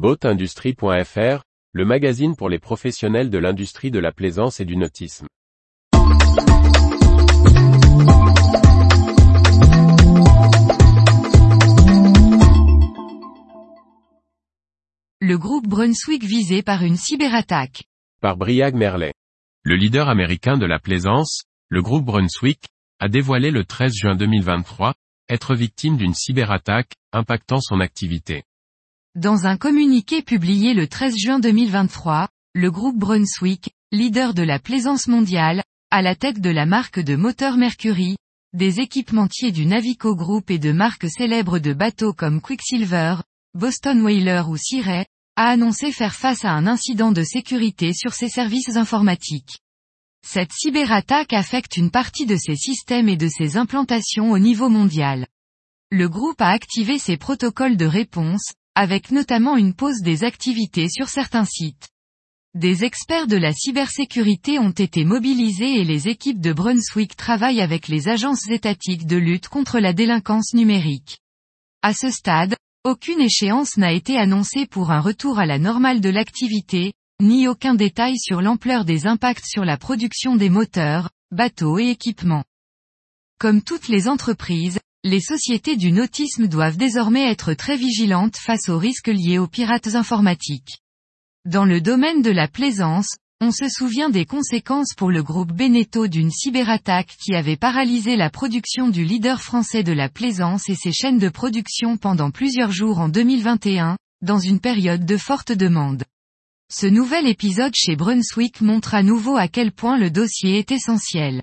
Boatindustrie.fr, le magazine pour les professionnels de l'industrie de la plaisance et du nautisme. Le groupe Brunswick visé par une cyberattaque. Par Briag Merlet. Le leader américain de la plaisance, le groupe Brunswick, a dévoilé le 13 juin 2023, être victime d'une cyberattaque, impactant son activité. Dans un communiqué publié le 13 juin 2023, le groupe Brunswick, leader de la plaisance mondiale, à la tête de la marque de moteur Mercury, des équipementiers du Navico Group et de marques célèbres de bateaux comme Quicksilver, Boston Whaler ou Sea a annoncé faire face à un incident de sécurité sur ses services informatiques. Cette cyberattaque affecte une partie de ses systèmes et de ses implantations au niveau mondial. Le groupe a activé ses protocoles de réponse, avec notamment une pause des activités sur certains sites. Des experts de la cybersécurité ont été mobilisés et les équipes de Brunswick travaillent avec les agences étatiques de lutte contre la délinquance numérique. À ce stade, aucune échéance n'a été annoncée pour un retour à la normale de l'activité, ni aucun détail sur l'ampleur des impacts sur la production des moteurs, bateaux et équipements. Comme toutes les entreprises, les sociétés du nautisme doivent désormais être très vigilantes face aux risques liés aux pirates informatiques. Dans le domaine de la plaisance, on se souvient des conséquences pour le groupe Beneteau d'une cyberattaque qui avait paralysé la production du leader français de la plaisance et ses chaînes de production pendant plusieurs jours en 2021, dans une période de forte demande. Ce nouvel épisode chez Brunswick montre à nouveau à quel point le dossier est essentiel.